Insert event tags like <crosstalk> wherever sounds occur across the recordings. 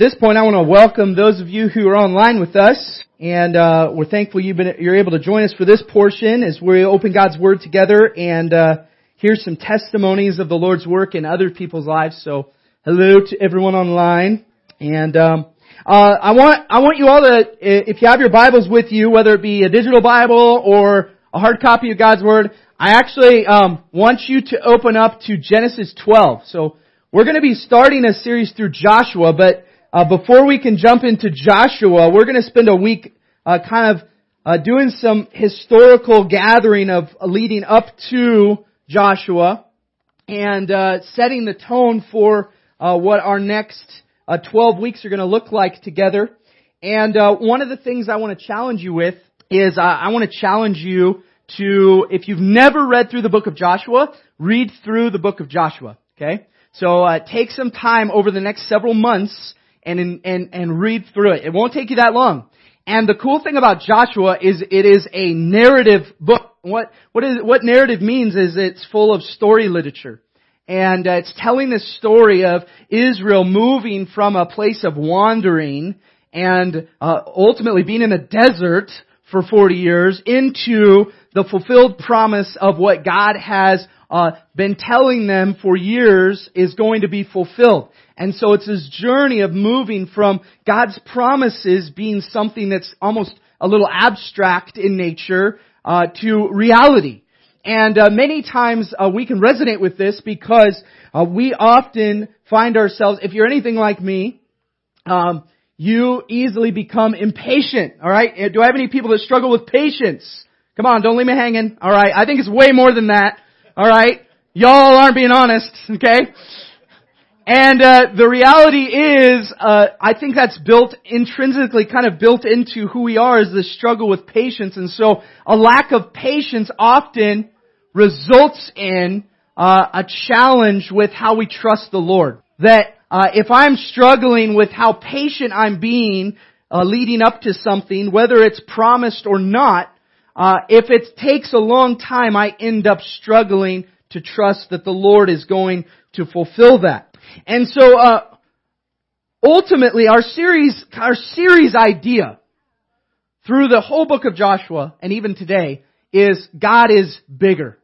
This point, I want to welcome those of you who are online with us, and uh, we're thankful you've been, you're able to join us for this portion as we open God's Word together and uh, hear some testimonies of the Lord's work in other people's lives. So, hello to everyone online, and um, uh, I want I want you all to, if you have your Bibles with you, whether it be a digital Bible or a hard copy of God's Word, I actually um, want you to open up to Genesis 12. So, we're going to be starting a series through Joshua, but uh, before we can jump into Joshua, we're going to spend a week uh, kind of uh, doing some historical gathering of uh, leading up to Joshua and uh, setting the tone for uh, what our next 12 weeks are going to look like together. And one of the things I want to challenge you with is I want to challenge you to, if you've never read through the book of Joshua, read through the book of Joshua. Okay, so take some time over the next several months and, and, and read through it. It won't take you that long. And the cool thing about Joshua is it is a narrative book. What, what is, what narrative means is it's full of story literature. And uh, it's telling the story of Israel moving from a place of wandering and uh, ultimately being in a desert for 40 years into the fulfilled promise of what God has uh, been telling them for years is going to be fulfilled. And so it's this journey of moving from God's promises being something that's almost a little abstract in nature uh, to reality. And uh, many times uh, we can resonate with this because uh, we often find ourselves, if you're anything like me, um, you easily become impatient. All right? Do I have any people that struggle with patience? Come on, don't leave me hanging. All right? I think it's way more than that. All right? Y'all aren't being honest, okay? And uh, the reality is, uh, I think that's built intrinsically, kind of built into who we are, is the struggle with patience. And so, a lack of patience often results in uh, a challenge with how we trust the Lord. That uh, if I'm struggling with how patient I'm being uh, leading up to something, whether it's promised or not, uh, if it takes a long time, I end up struggling to trust that the Lord is going to fulfill that. And so, uh, ultimately, our series, our series idea through the whole book of Joshua and even today is God is bigger.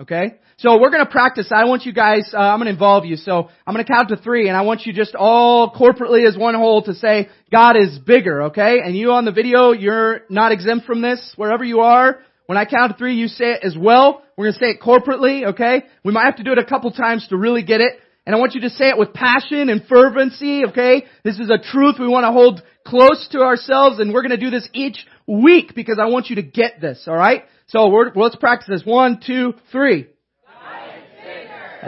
Okay? So we're gonna practice. I want you guys, uh, I'm gonna involve you. So I'm gonna count to three and I want you just all corporately as one whole to say, God is bigger, okay? And you on the video, you're not exempt from this, wherever you are. When I count to three, you say it as well. We're gonna say it corporately, okay? We might have to do it a couple times to really get it. And I want you to say it with passion and fervency, okay? This is a truth we want to hold close to ourselves and we're gonna do this each week because I want you to get this, alright? So we're let's practice this. One, two, three.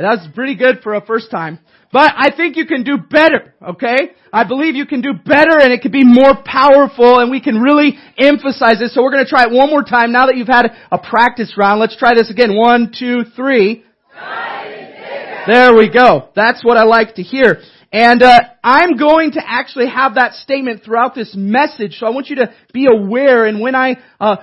That's pretty good for a first time. But I think you can do better, okay? I believe you can do better and it can be more powerful and we can really emphasize this. So we're gonna try it one more time now that you've had a practice round. Let's try this again. One, two, three. There we go. That's what I like to hear. And uh, I'm going to actually have that statement throughout this message, so I want you to be aware. And when I uh,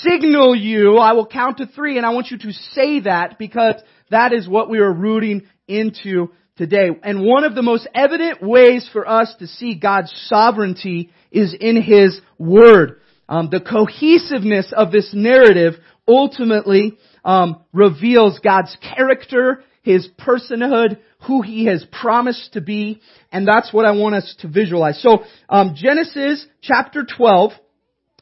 signal you, I will count to three, and I want you to say that because that is what we are rooting into today. And one of the most evident ways for us to see God's sovereignty is in His Word. Um, the cohesiveness of this narrative ultimately um, reveals God's character, His personhood, who He has promised to be, and that's what I want us to visualize. So, um, Genesis chapter 12,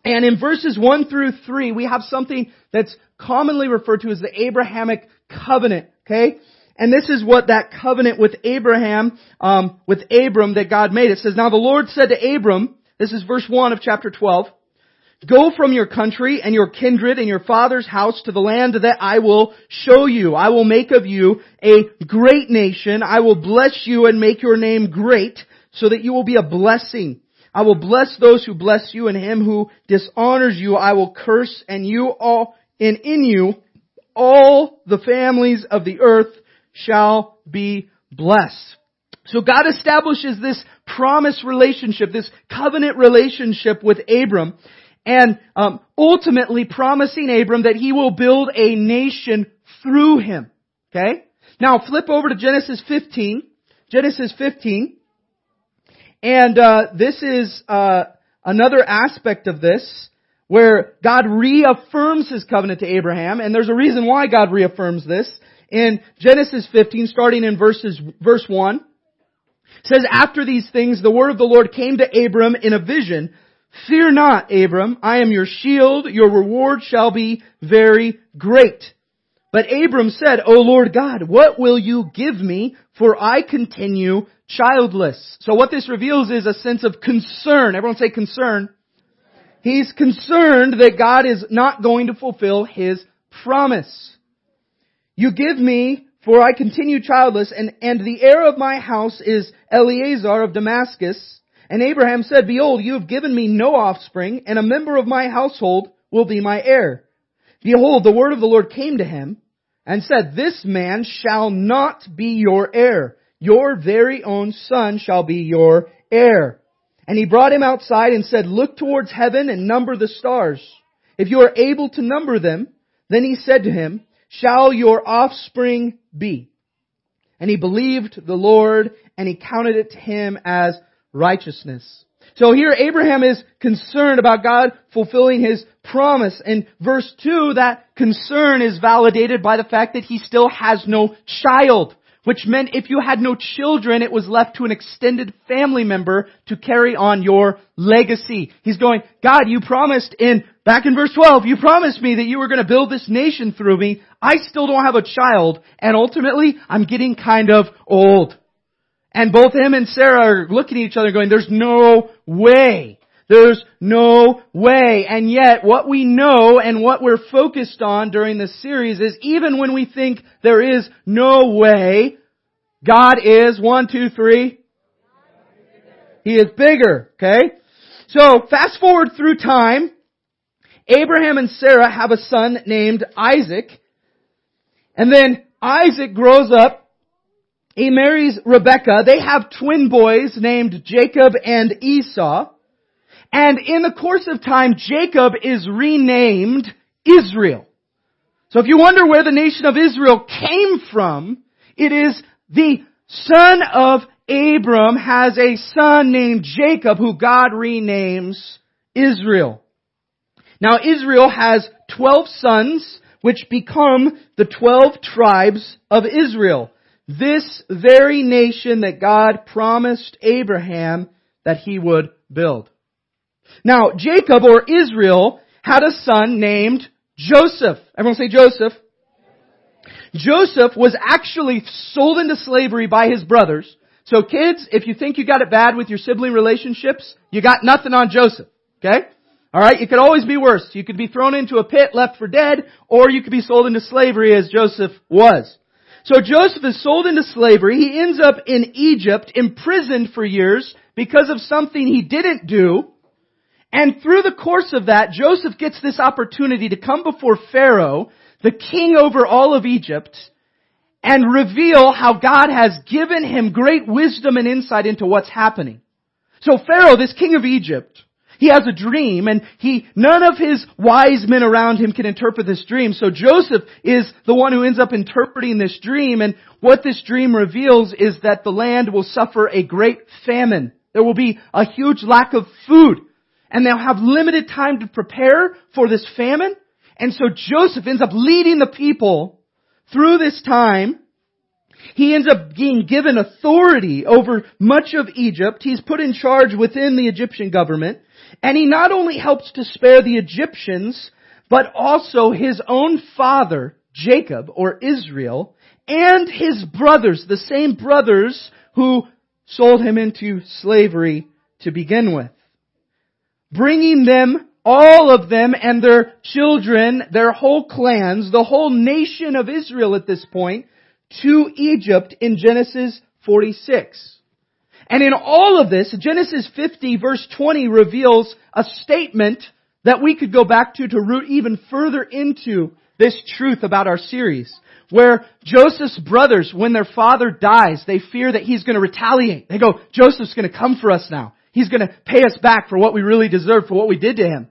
and in verses 1 through 3, we have something that's commonly referred to as the Abrahamic covenant, okay? And this is what that covenant with Abraham, um, with Abram that God made. It says, Now the Lord said to Abram, this is verse 1 of chapter 12, Go from your country and your kindred and your father's house to the land that I will show you. I will make of you a great nation. I will bless you and make your name great so that you will be a blessing. I will bless those who bless you and him who dishonors you I will curse and you all, and in you all the families of the earth shall be blessed. So God establishes this promise relationship, this covenant relationship with Abram, and um, ultimately promising Abram that he will build a nation through him. Okay? Now flip over to Genesis 15. Genesis 15. And uh, this is uh, another aspect of this where God reaffirms his covenant to Abraham, and there's a reason why God reaffirms this. In Genesis 15, starting in verses, verse 1, says, After these things, the word of the Lord came to Abram in a vision. Fear not, Abram, I am your shield, your reward shall be very great. But Abram said, O Lord God, what will you give me, for I continue childless? So what this reveals is a sense of concern. Everyone say concern. He's concerned that God is not going to fulfill His promise. You give me, for I continue childless, and, and the heir of my house is Eliezer of Damascus. And Abraham said, Behold, you have given me no offspring, and a member of my household will be my heir. Behold, the word of the Lord came to him, and said, This man shall not be your heir. Your very own son shall be your heir. And he brought him outside and said, Look towards heaven and number the stars. If you are able to number them, then he said to him, shall your offspring be? And he believed the Lord and he counted it to him as righteousness. So here Abraham is concerned about God fulfilling his promise. In verse 2, that concern is validated by the fact that he still has no child. Which meant if you had no children, it was left to an extended family member to carry on your legacy. He's going, God, you promised in, back in verse 12, you promised me that you were going to build this nation through me. I still don't have a child, and ultimately, I'm getting kind of old. And both him and Sarah are looking at each other going, there's no way. There's no way. And yet, what we know and what we're focused on during this series is even when we think there is no way, God is, one, two, three, He is bigger, okay? So, fast forward through time, Abraham and Sarah have a son named Isaac, and then Isaac grows up, he marries Rebecca, they have twin boys named Jacob and Esau, and in the course of time, Jacob is renamed Israel. So if you wonder where the nation of Israel came from, it is the son of Abram has a son named Jacob who God renames Israel. Now Israel has 12 sons which become the 12 tribes of Israel. This very nation that God promised Abraham that he would build. Now, Jacob or Israel had a son named Joseph. Everyone say Joseph. Joseph was actually sold into slavery by his brothers. So kids, if you think you got it bad with your sibling relationships, you got nothing on Joseph. Okay? Alright, it could always be worse. You could be thrown into a pit, left for dead, or you could be sold into slavery as Joseph was. So Joseph is sold into slavery. He ends up in Egypt, imprisoned for years because of something he didn't do. And through the course of that, Joseph gets this opportunity to come before Pharaoh, the king over all of Egypt, and reveal how God has given him great wisdom and insight into what's happening. So Pharaoh, this king of Egypt, he has a dream and he, none of his wise men around him can interpret this dream. So Joseph is the one who ends up interpreting this dream and what this dream reveals is that the land will suffer a great famine. There will be a huge lack of food and they'll have limited time to prepare for this famine. And so Joseph ends up leading the people through this time. He ends up being given authority over much of Egypt. He's put in charge within the Egyptian government. And he not only helps to spare the Egyptians, but also his own father, Jacob, or Israel, and his brothers, the same brothers who sold him into slavery to begin with bringing them all of them and their children, their whole clans, the whole nation of Israel at this point, to Egypt in Genesis 46. And in all of this, Genesis 50 verse 20 reveals a statement that we could go back to to root even further into this truth about our series. Where Joseph's brothers, when their father dies, they fear that he's going to retaliate. They go, Joseph's going to come for us now. He's going to pay us back for what we really deserve, for what we did to him.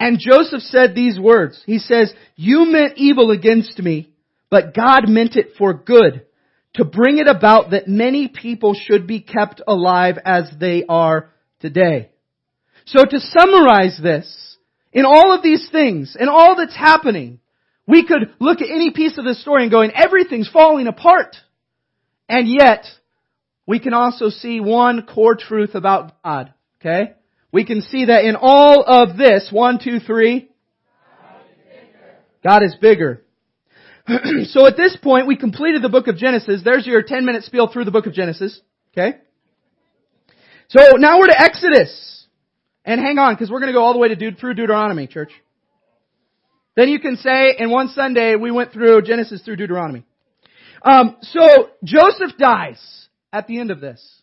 And Joseph said these words. He says, you meant evil against me, but God meant it for good to bring it about that many people should be kept alive as they are today. So to summarize this, in all of these things, in all that's happening, we could look at any piece of this story and going, everything's falling apart. And yet, we can also see one core truth about God. Okay? We can see that in all of this, one, two, three, God is bigger. <clears throat> so at this point, we completed the book of Genesis. There's your 10 minute spiel through the book of Genesis. Okay? So now we're to Exodus. And hang on, because we're going to go all the way to Deut- through Deuteronomy, church. Then you can say, in one Sunday, we went through Genesis through Deuteronomy. Um, so Joseph dies at the end of this.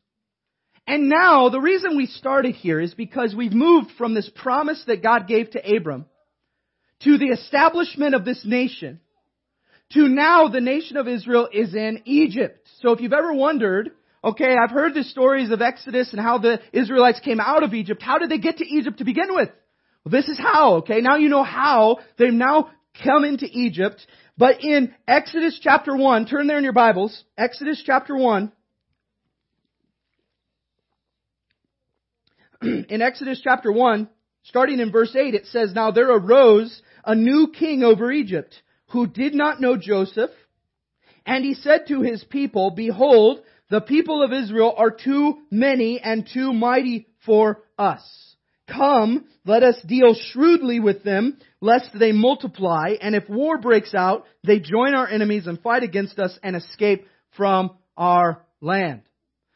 And now, the reason we started here is because we've moved from this promise that God gave to Abram to the establishment of this nation to now the nation of Israel is in Egypt. So if you've ever wondered, okay, I've heard the stories of Exodus and how the Israelites came out of Egypt. How did they get to Egypt to begin with? Well, this is how, okay? Now you know how they've now come into Egypt. But in Exodus chapter 1, turn there in your Bibles, Exodus chapter 1, <clears throat> in Exodus chapter 1, starting in verse 8, it says, Now there arose a new king over Egypt who did not know Joseph. And he said to his people, Behold, the people of Israel are too many and too mighty for us. Come, let us deal shrewdly with them, lest they multiply, and if war breaks out, they join our enemies and fight against us and escape from our land.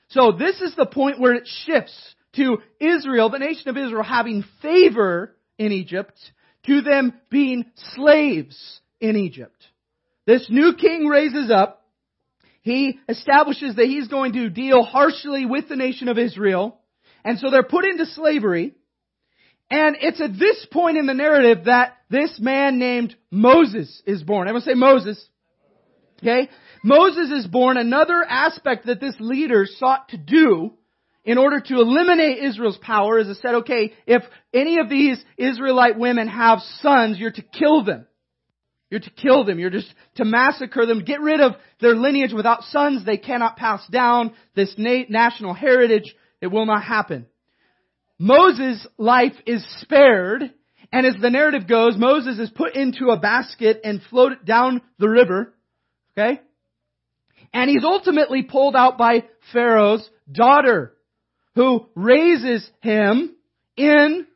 So this is the point where it shifts to Israel, the nation of Israel having favor in Egypt, to them being slaves in Egypt. This new king raises up. He establishes that he's going to deal harshly with the nation of Israel. And so they're put into slavery. And it's at this point in the narrative that this man named Moses is born. Everyone say Moses. Okay? Moses is born. Another aspect that this leader sought to do in order to eliminate Israel's power is it said, okay, if any of these Israelite women have sons, you're to kill them. You're to kill them. You're just to massacre them. Get rid of their lineage. Without sons, they cannot pass down this national heritage. It will not happen. Moses' life is spared, and as the narrative goes, Moses is put into a basket and floated down the river. Okay? And he's ultimately pulled out by Pharaoh's daughter, who raises him in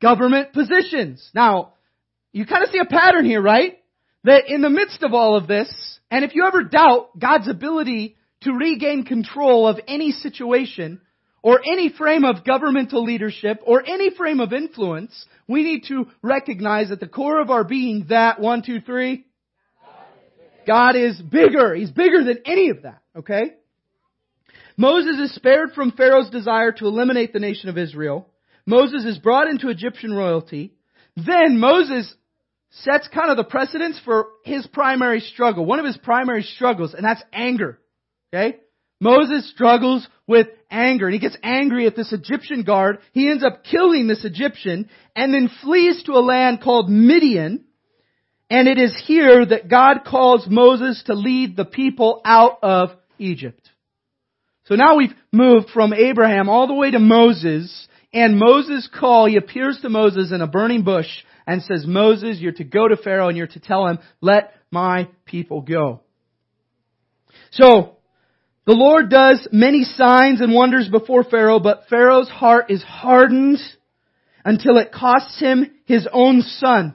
government positions. Now, you kind of see a pattern here, right? That in the midst of all of this, and if you ever doubt God's ability to regain control of any situation, or any frame of governmental leadership, or any frame of influence, we need to recognize at the core of our being that, one, two, three, God is bigger. He's bigger than any of that, okay? Moses is spared from Pharaoh's desire to eliminate the nation of Israel. Moses is brought into Egyptian royalty. Then Moses sets kind of the precedence for his primary struggle, one of his primary struggles, and that's anger. Okay? Moses struggles with anger, and he gets angry at this Egyptian guard. He ends up killing this Egyptian, and then flees to a land called Midian, and it is here that God calls Moses to lead the people out of Egypt. So now we've moved from Abraham all the way to Moses, and Moses' call, he appears to Moses in a burning bush, and says, Moses, you're to go to Pharaoh and you're to tell him, let my people go. So, the Lord does many signs and wonders before Pharaoh, but Pharaoh's heart is hardened until it costs him his own son.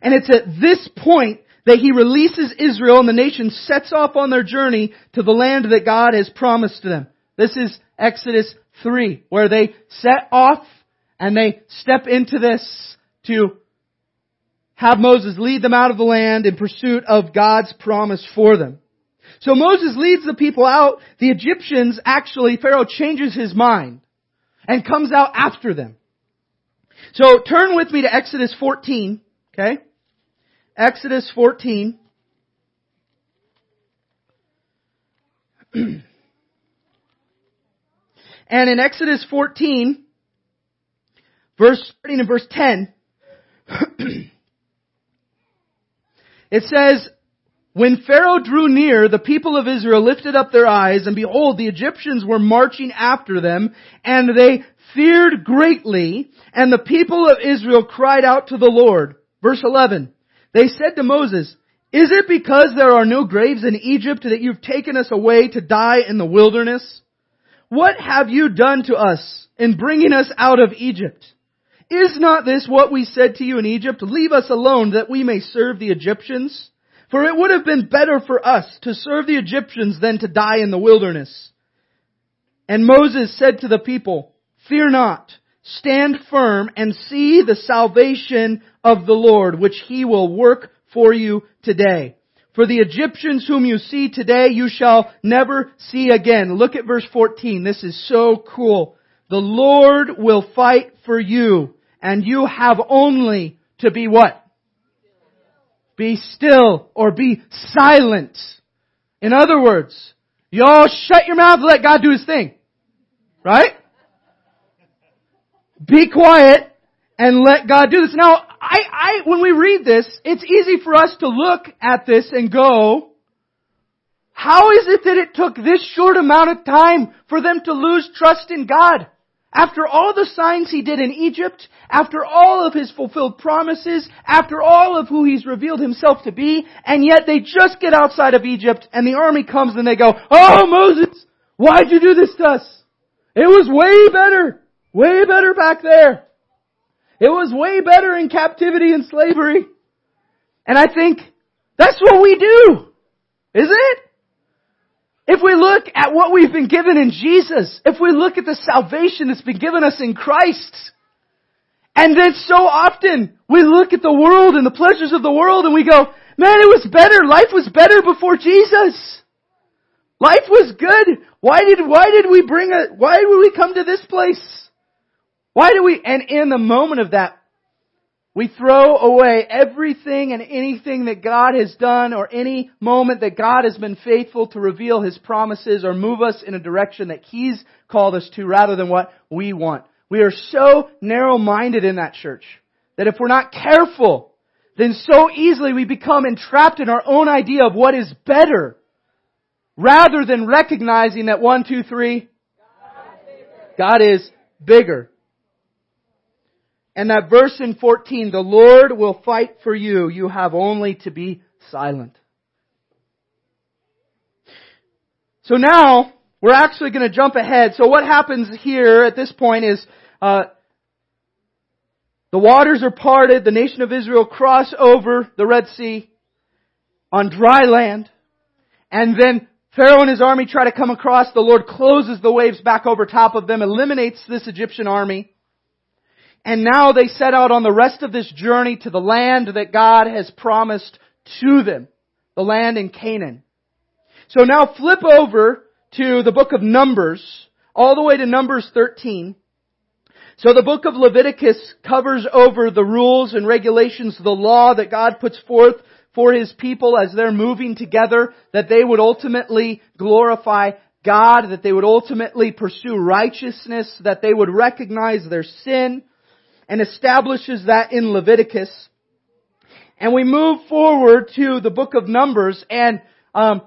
And it's at this point that he releases Israel and the nation sets off on their journey to the land that God has promised them. This is Exodus 3, where they set off And they step into this to have Moses lead them out of the land in pursuit of God's promise for them. So Moses leads the people out. The Egyptians actually, Pharaoh changes his mind and comes out after them. So turn with me to Exodus 14, okay? Exodus 14. <clears throat> and in Exodus 14, verse, starting in verse 10, <clears throat> it says, when Pharaoh drew near, the people of Israel lifted up their eyes, and behold, the Egyptians were marching after them, and they feared greatly, and the people of Israel cried out to the Lord. Verse 11. They said to Moses, Is it because there are no graves in Egypt that you've taken us away to die in the wilderness? What have you done to us in bringing us out of Egypt? Is not this what we said to you in Egypt? Leave us alone that we may serve the Egyptians? For it would have been better for us to serve the Egyptians than to die in the wilderness. And Moses said to the people, Fear not, stand firm and see the salvation of the Lord, which he will work for you today. For the Egyptians whom you see today, you shall never see again. Look at verse 14. This is so cool. The Lord will fight for you, and you have only to be what? Be still or be silent. In other words, y'all shut your mouth and let God do His thing. Right? Be quiet and let God do this. Now, I, I, when we read this, it's easy for us to look at this and go, how is it that it took this short amount of time for them to lose trust in God? After all the signs he did in Egypt, after all of his fulfilled promises, after all of who he's revealed himself to be, and yet they just get outside of Egypt and the army comes and they go, Oh Moses, why'd you do this to us? It was way better, way better back there. It was way better in captivity and slavery. And I think that's what we do. Isn't it? If we look at what we've been given in Jesus, if we look at the salvation that's been given us in Christ, and then so often we look at the world and the pleasures of the world and we go, man, it was better. Life was better before Jesus. Life was good. Why did, why did we bring a, why did we come to this place? Why do we, and in the moment of that, we throw away everything and anything that God has done or any moment that God has been faithful to reveal His promises or move us in a direction that He's called us to rather than what we want. We are so narrow-minded in that church that if we're not careful, then so easily we become entrapped in our own idea of what is better rather than recognizing that one, two, three, God is bigger. And that verse in 14, the Lord will fight for you. You have only to be silent. So now, we're actually going to jump ahead. So what happens here at this point is, uh, the waters are parted, the nation of Israel cross over the Red Sea on dry land, and then Pharaoh and his army try to come across, the Lord closes the waves back over top of them, eliminates this Egyptian army, and now they set out on the rest of this journey to the land that God has promised to them. The land in Canaan. So now flip over to the book of Numbers, all the way to Numbers 13. So the book of Leviticus covers over the rules and regulations, the law that God puts forth for His people as they're moving together, that they would ultimately glorify God, that they would ultimately pursue righteousness, that they would recognize their sin, and establishes that in Leviticus. And we move forward to the book of Numbers and um,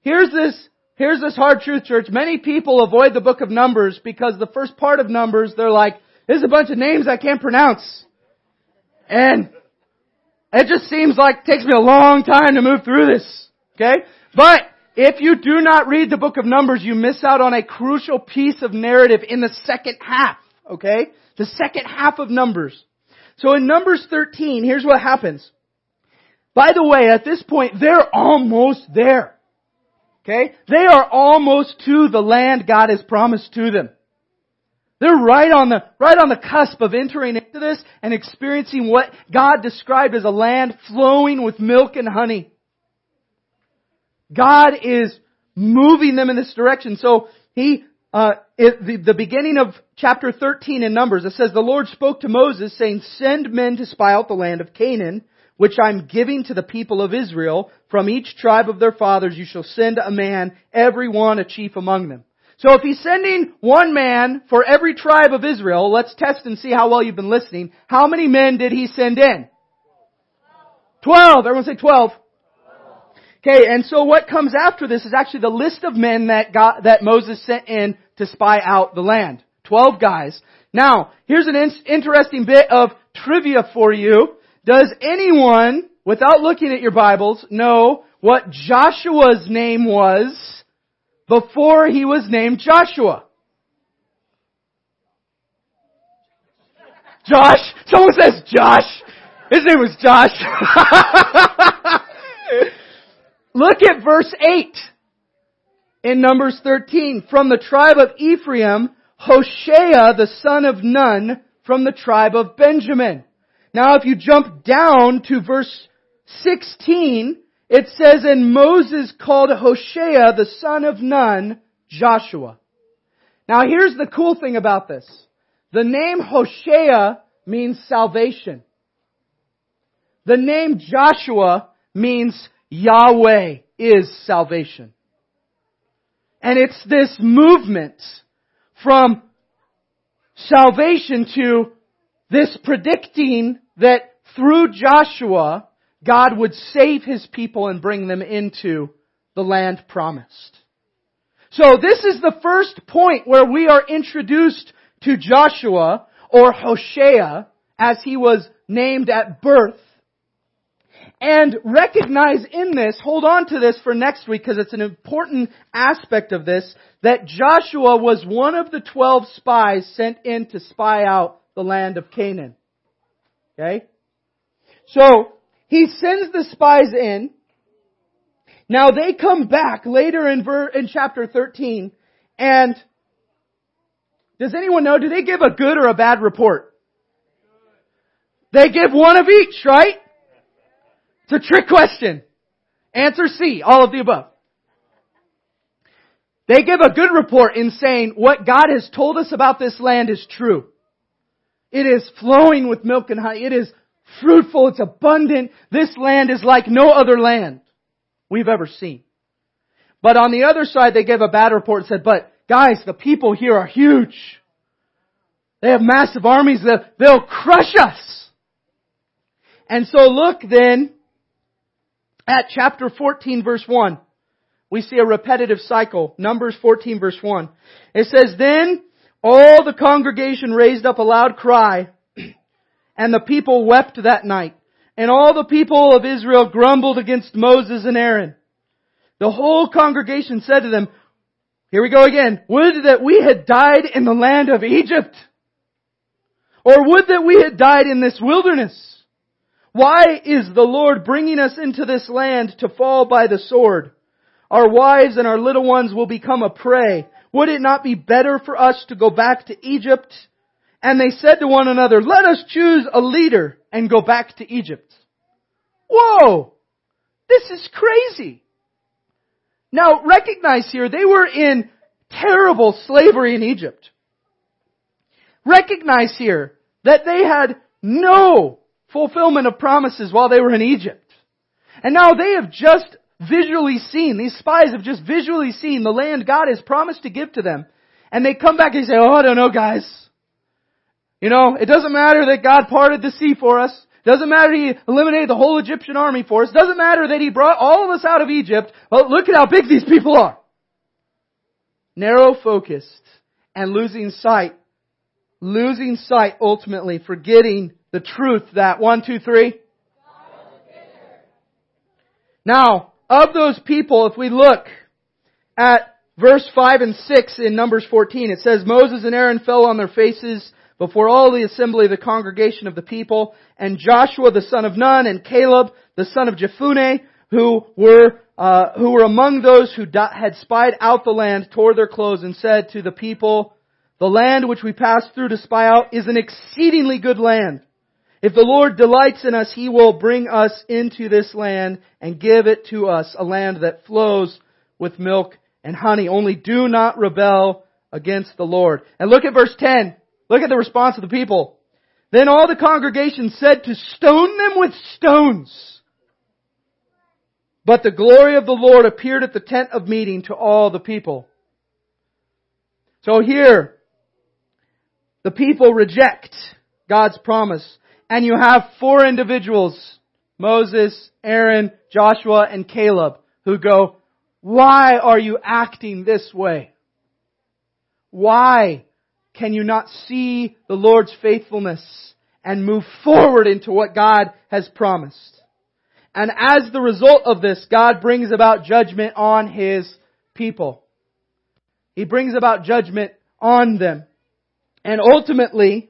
here's this here's this hard truth church. Many people avoid the book of Numbers because the first part of Numbers they're like, there's a bunch of names I can't pronounce. And it just seems like it takes me a long time to move through this. Okay? But if you do not read the book of Numbers, you miss out on a crucial piece of narrative in the second half. Okay? the second half of Numbers. So in Numbers 13, here's what happens. By the way, at this point, they're almost there. Okay? They are almost to the land God has promised to them. They're right on the, right on the cusp of entering into this and experiencing what God described as a land flowing with milk and honey. God is moving them in this direction. So he, uh, it, the, the beginning of chapter 13 in Numbers, it says, the Lord spoke to Moses saying, send men to spy out the land of Canaan, which I'm giving to the people of Israel. From each tribe of their fathers you shall send a man, every one a chief among them. So if he's sending one man for every tribe of Israel, let's test and see how well you've been listening. How many men did he send in? Twelve. Everyone say twelve. Okay, and so what comes after this is actually the list of men that got, that Moses sent in to spy out the land. Twelve guys. Now, here's an in- interesting bit of trivia for you. Does anyone, without looking at your Bibles, know what Joshua's name was before he was named Joshua. Josh? Someone says Josh. His name was Josh. <laughs> Look at verse 8 in Numbers 13. From the tribe of Ephraim, Hoshea the son of Nun from the tribe of Benjamin. Now if you jump down to verse 16, it says, and Moses called Hoshea, the son of Nun, Joshua. Now here's the cool thing about this. The name Hoshea means salvation. The name Joshua means Yahweh is salvation. And it's this movement from salvation to this predicting that through Joshua, God would save His people and bring them into the land promised. So this is the first point where we are introduced to Joshua or Hoshea as he was named at birth. And recognize in this, hold on to this for next week because it's an important aspect of this, that Joshua was one of the twelve spies sent in to spy out the land of Canaan. Okay? So, he sends the spies in. Now they come back later in, ver- in chapter 13 and does anyone know, do they give a good or a bad report? They give one of each, right? It's a trick question. Answer C, all of the above. They give a good report in saying what God has told us about this land is true. It is flowing with milk and honey. It is fruitful, it's abundant. This land is like no other land we've ever seen. But on the other side, they gave a bad report and said, but guys, the people here are huge. They have massive armies they'll crush us. And so look then at chapter 14 verse 1. We see a repetitive cycle. Numbers 14 verse 1. It says, Then all the congregation raised up a loud cry <clears throat> and the people wept that night. And all the people of Israel grumbled against Moses and Aaron. The whole congregation said to them, here we go again, would that we had died in the land of Egypt. Or would that we had died in this wilderness. Why is the Lord bringing us into this land to fall by the sword? Our wives and our little ones will become a prey. Would it not be better for us to go back to Egypt? And they said to one another, let us choose a leader and go back to Egypt. Whoa! This is crazy. Now recognize here, they were in terrible slavery in Egypt. Recognize here that they had no fulfillment of promises while they were in Egypt. And now they have just visually seen, these spies have just visually seen the land God has promised to give to them. And they come back and say, oh, I don't know guys. You know, it doesn't matter that God parted the sea for us. Doesn't matter He eliminated the whole Egyptian army for us. Doesn't matter that He brought all of us out of Egypt. But look at how big these people are. Narrow focused and losing sight. Losing sight ultimately, forgetting the truth that one, two, three. Now, of those people, if we look at verse 5 and 6 in Numbers 14, it says, Moses and Aaron fell on their faces before all the assembly of the congregation of the people, and Joshua the son of Nun, and Caleb the son of Jephunneh, who were uh, who were among those who had spied out the land, tore their clothes, and said to the people, The land which we passed through to spy out is an exceedingly good land. If the Lord delights in us, He will bring us into this land and give it to us, a land that flows with milk and honey. Only do not rebel against the Lord. And look at verse 10. Look at the response of the people. Then all the congregation said to stone them with stones. But the glory of the Lord appeared at the tent of meeting to all the people. So here, the people reject God's promise. And you have four individuals, Moses, Aaron, Joshua, and Caleb, who go, why are you acting this way? Why can you not see the Lord's faithfulness and move forward into what God has promised? And as the result of this, God brings about judgment on His people. He brings about judgment on them. And ultimately,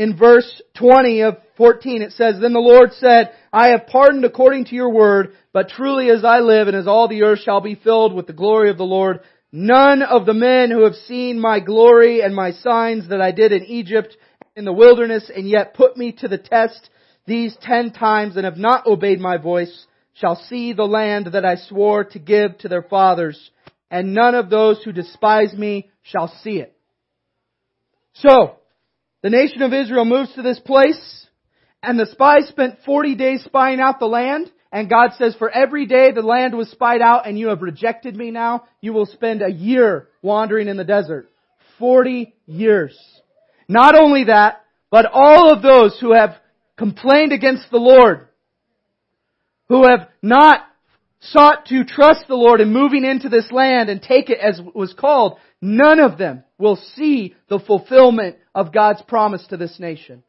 in verse 20 of 14 it says, Then the Lord said, I have pardoned according to your word, but truly as I live and as all the earth shall be filled with the glory of the Lord, none of the men who have seen my glory and my signs that I did in Egypt in the wilderness and yet put me to the test these ten times and have not obeyed my voice shall see the land that I swore to give to their fathers, and none of those who despise me shall see it. So, the nation of Israel moves to this place, and the spies spent 40 days spying out the land, and God says, for every day the land was spied out and you have rejected me now, you will spend a year wandering in the desert. 40 years. Not only that, but all of those who have complained against the Lord, who have not sought to trust the Lord in moving into this land and take it as was called, none of them will see the fulfillment of God's promise to this nation.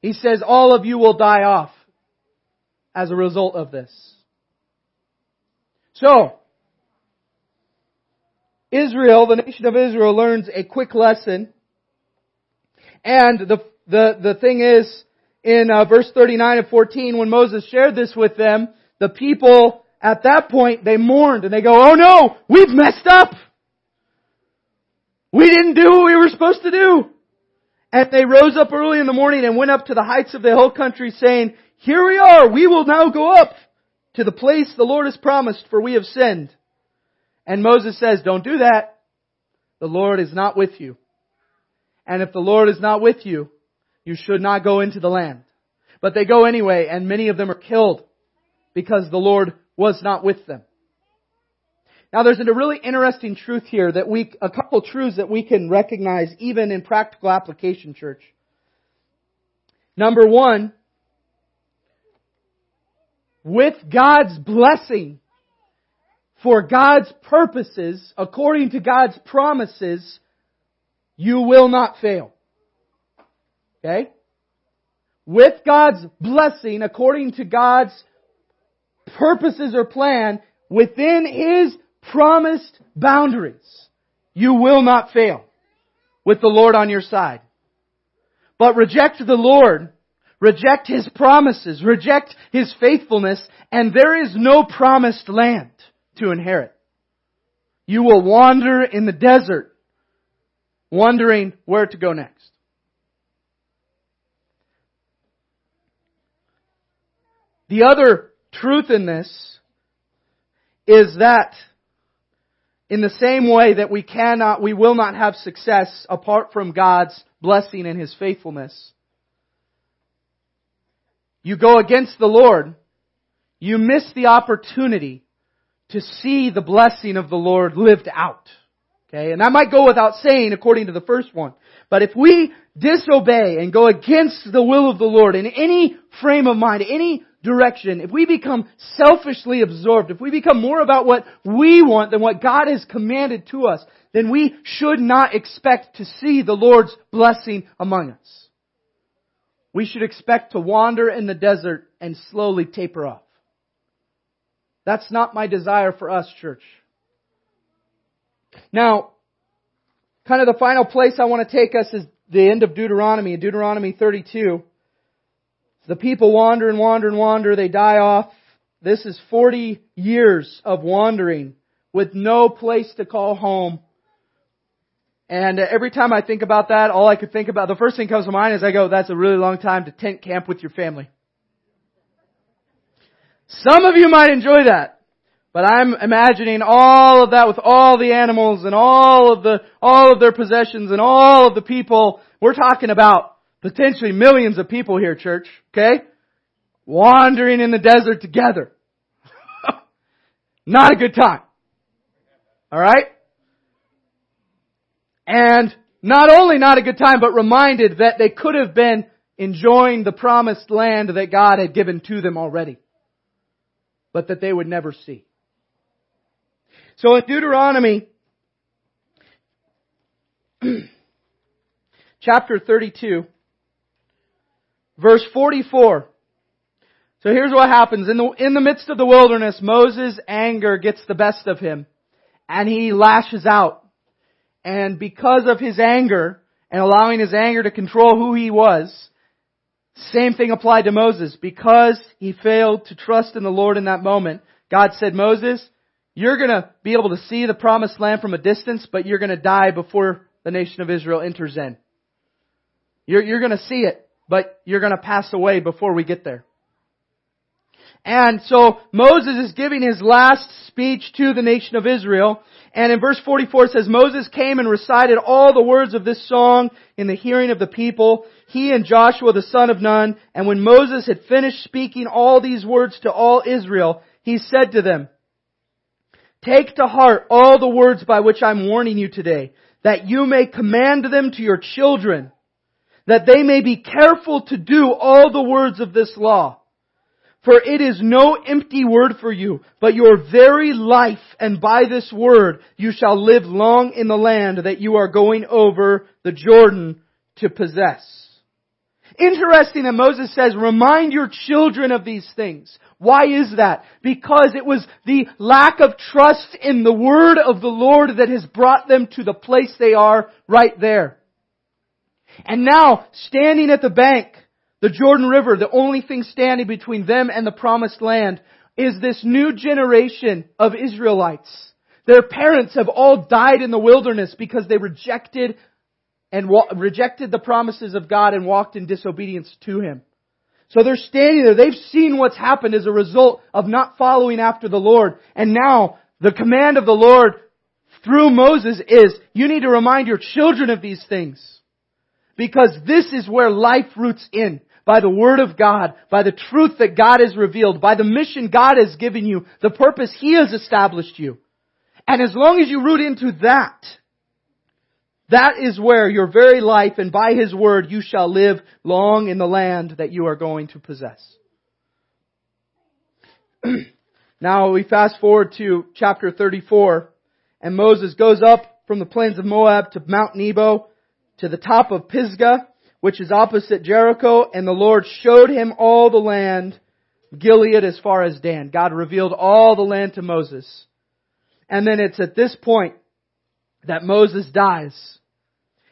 He says all of you will die off as a result of this. So, Israel, the nation of Israel learns a quick lesson. And the, the, the thing is, in uh, verse 39 and 14, when Moses shared this with them, the people at that point, they mourned and they go, oh no, we've messed up. We didn't do what we were supposed to do. And they rose up early in the morning and went up to the heights of the hill country saying, here we are, we will now go up to the place the Lord has promised for we have sinned. And Moses says, don't do that. The Lord is not with you. And if the Lord is not with you, you should not go into the land. But they go anyway, and many of them are killed because the Lord was not with them. Now there's a really interesting truth here that we, a couple truths that we can recognize even in practical application church. Number one, with God's blessing for God's purposes, according to God's promises, you will not fail. Okay? With God's blessing, according to God's purposes or plan, within His promised boundaries, you will not fail with the Lord on your side. But reject the Lord, reject His promises, reject His faithfulness, and there is no promised land to inherit. You will wander in the desert, wondering where to go next. The other truth in this is that in the same way that we cannot, we will not have success apart from God's blessing and His faithfulness. You go against the Lord, you miss the opportunity to see the blessing of the Lord lived out. Okay, and that might go without saying according to the first one. But if we disobey and go against the will of the Lord in any frame of mind, any direction, if we become selfishly absorbed, if we become more about what we want than what God has commanded to us, then we should not expect to see the Lord's blessing among us. We should expect to wander in the desert and slowly taper off. That's not my desire for us, church. Now, kind of the final place I want to take us is the end of Deuteronomy, Deuteronomy 32. The people wander and wander and wander. They die off. This is 40 years of wandering with no place to call home. And uh, every time I think about that, all I could think about, the first thing comes to mind is I go, that's a really long time to tent camp with your family. Some of you might enjoy that. But I'm imagining all of that with all the animals and all of the, all of their possessions and all of the people. We're talking about potentially millions of people here, church. Okay? Wandering in the desert together. <laughs> Not a good time. Alright? And not only not a good time, but reminded that they could have been enjoying the promised land that God had given to them already. But that they would never see. So in Deuteronomy, <clears throat> chapter 32, verse 44, so here's what happens. In the, in the midst of the wilderness, Moses' anger gets the best of him. And he lashes out. And because of his anger, and allowing his anger to control who he was, same thing applied to Moses. Because he failed to trust in the Lord in that moment, God said, Moses, you're gonna be able to see the promised land from a distance, but you're gonna die before the nation of Israel enters in. You're, you're gonna see it, but you're gonna pass away before we get there. And so Moses is giving his last speech to the nation of Israel. And in verse 44 it says, Moses came and recited all the words of this song in the hearing of the people, he and Joshua the son of Nun. And when Moses had finished speaking all these words to all Israel, he said to them, Take to heart all the words by which I'm warning you today, that you may command them to your children, that they may be careful to do all the words of this law. For it is no empty word for you, but your very life, and by this word you shall live long in the land that you are going over the Jordan to possess. Interesting that Moses says, remind your children of these things. Why is that? Because it was the lack of trust in the word of the Lord that has brought them to the place they are right there. And now, standing at the bank, the Jordan River, the only thing standing between them and the promised land is this new generation of Israelites. Their parents have all died in the wilderness because they rejected and wa- rejected the promises of God and walked in disobedience to Him. So they're standing there. They've seen what's happened as a result of not following after the Lord. And now the command of the Lord through Moses is, you need to remind your children of these things. Because this is where life roots in by the Word of God, by the truth that God has revealed, by the mission God has given you, the purpose He has established you. And as long as you root into that, that is where your very life and by His Word you shall live long in the land that you are going to possess. <clears throat> now we fast forward to chapter 34 and Moses goes up from the plains of Moab to Mount Nebo to the top of Pisgah which is opposite Jericho, and the Lord showed him all the land, Gilead as far as Dan. God revealed all the land to Moses. And then it's at this point that Moses dies.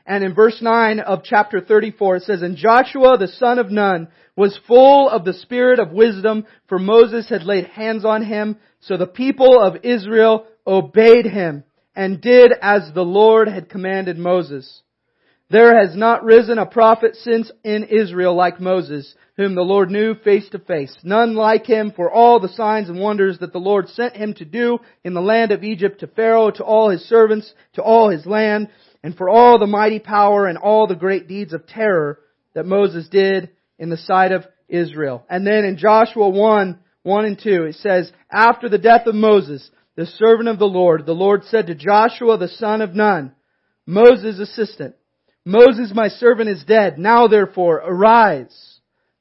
And in verse 9 of chapter 34 it says, And Joshua the son of Nun was full of the spirit of wisdom, for Moses had laid hands on him. So the people of Israel obeyed him and did as the Lord had commanded Moses. There has not risen a prophet since in Israel like Moses, whom the Lord knew face to face. None like him for all the signs and wonders that the Lord sent him to do in the land of Egypt to Pharaoh, to all his servants, to all his land, and for all the mighty power and all the great deeds of terror that Moses did in the sight of Israel. And then in Joshua 1, 1 and 2, it says, After the death of Moses, the servant of the Lord, the Lord said to Joshua the son of Nun, Moses' assistant, Moses my servant is dead. Now therefore arise.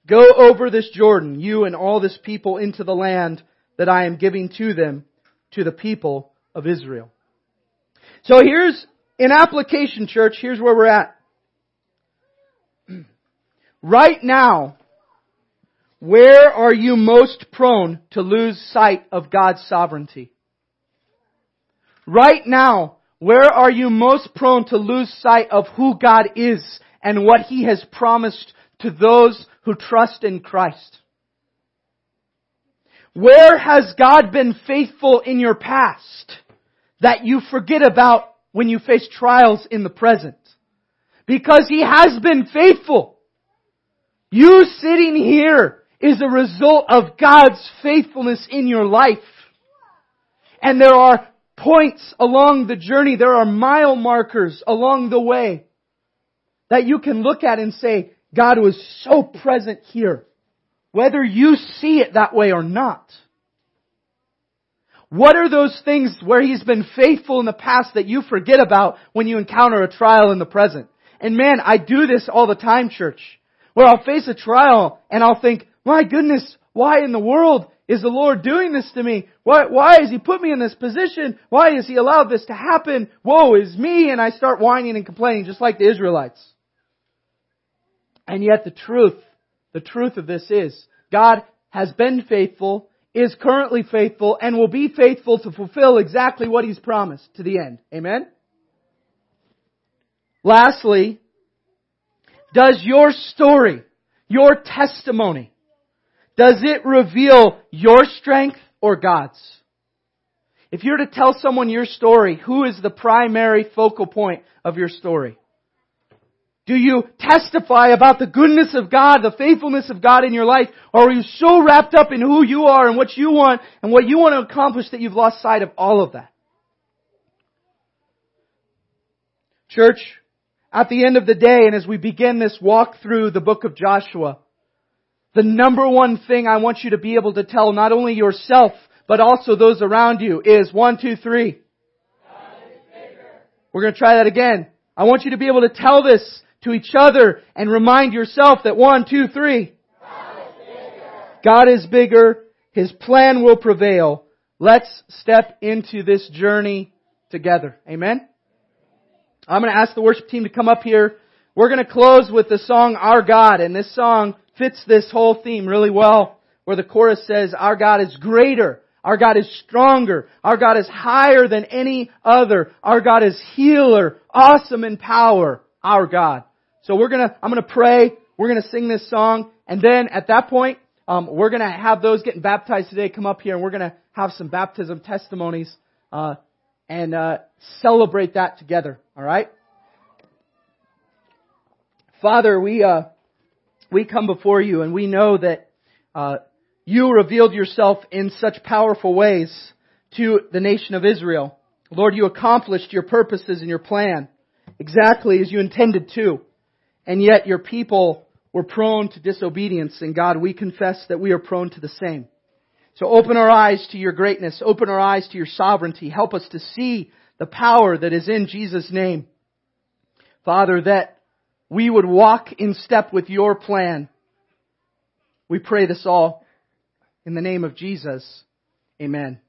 Go over this Jordan, you and all this people into the land that I am giving to them, to the people of Israel. So here's, an application church, here's where we're at. <clears throat> Right now, where are you most prone to lose sight of God's sovereignty? Right now, where are you most prone to lose sight of who God is and what He has promised to those who trust in Christ? Where has God been faithful in your past that you forget about when you face trials in the present. Because He has been faithful. You sitting here is a result of God's faithfulness in your life. And there are points along the journey, there are mile markers along the way that you can look at and say, God was so present here. Whether you see it that way or not. What are those things where He's been faithful in the past that you forget about when you encounter a trial in the present? And man, I do this all the time, church. Where I'll face a trial and I'll think, my goodness, why in the world is the Lord doing this to me? Why, why has He put me in this position? Why has He allowed this to happen? Woe is me! And I start whining and complaining just like the Israelites. And yet the truth, the truth of this is, God has been faithful, is currently faithful, and will be faithful to fulfill exactly what He's promised to the end. Amen? Lastly, does your story, your testimony, does it reveal your strength or God's? If you're to tell someone your story, who is the primary focal point of your story? Do you testify about the goodness of God, the faithfulness of God in your life? Or are you so wrapped up in who you are and what you want and what you want to accomplish that you've lost sight of all of that? Church, at the end of the day and as we begin this walk through the book of Joshua, the number one thing I want you to be able to tell not only yourself, but also those around you is one, two, three. We're going to try that again. I want you to be able to tell this to each other and remind yourself that one, two, three. God is bigger. His plan will prevail. Let's step into this journey together. Amen? I'm going to ask the worship team to come up here. We're going to close with the song Our God, and this song fits this whole theme really well, where the chorus says, Our God is greater. Our God is stronger. Our God is higher than any other. Our God is healer, awesome in power. Our God. So we're gonna, I'm gonna pray. We're gonna sing this song, and then at that point, um, we're gonna have those getting baptized today come up here, and we're gonna have some baptism testimonies uh, and uh, celebrate that together. All right. Father, we uh, we come before you and we know that uh, you revealed yourself in such powerful ways to the nation of Israel. Lord, you accomplished your purposes and your plan exactly as you intended to. And yet your people were prone to disobedience. And God, we confess that we are prone to the same. So open our eyes to your greatness. Open our eyes to your sovereignty. Help us to see the power that is in Jesus' name. Father, that we would walk in step with your plan. We pray this all in the name of Jesus. Amen.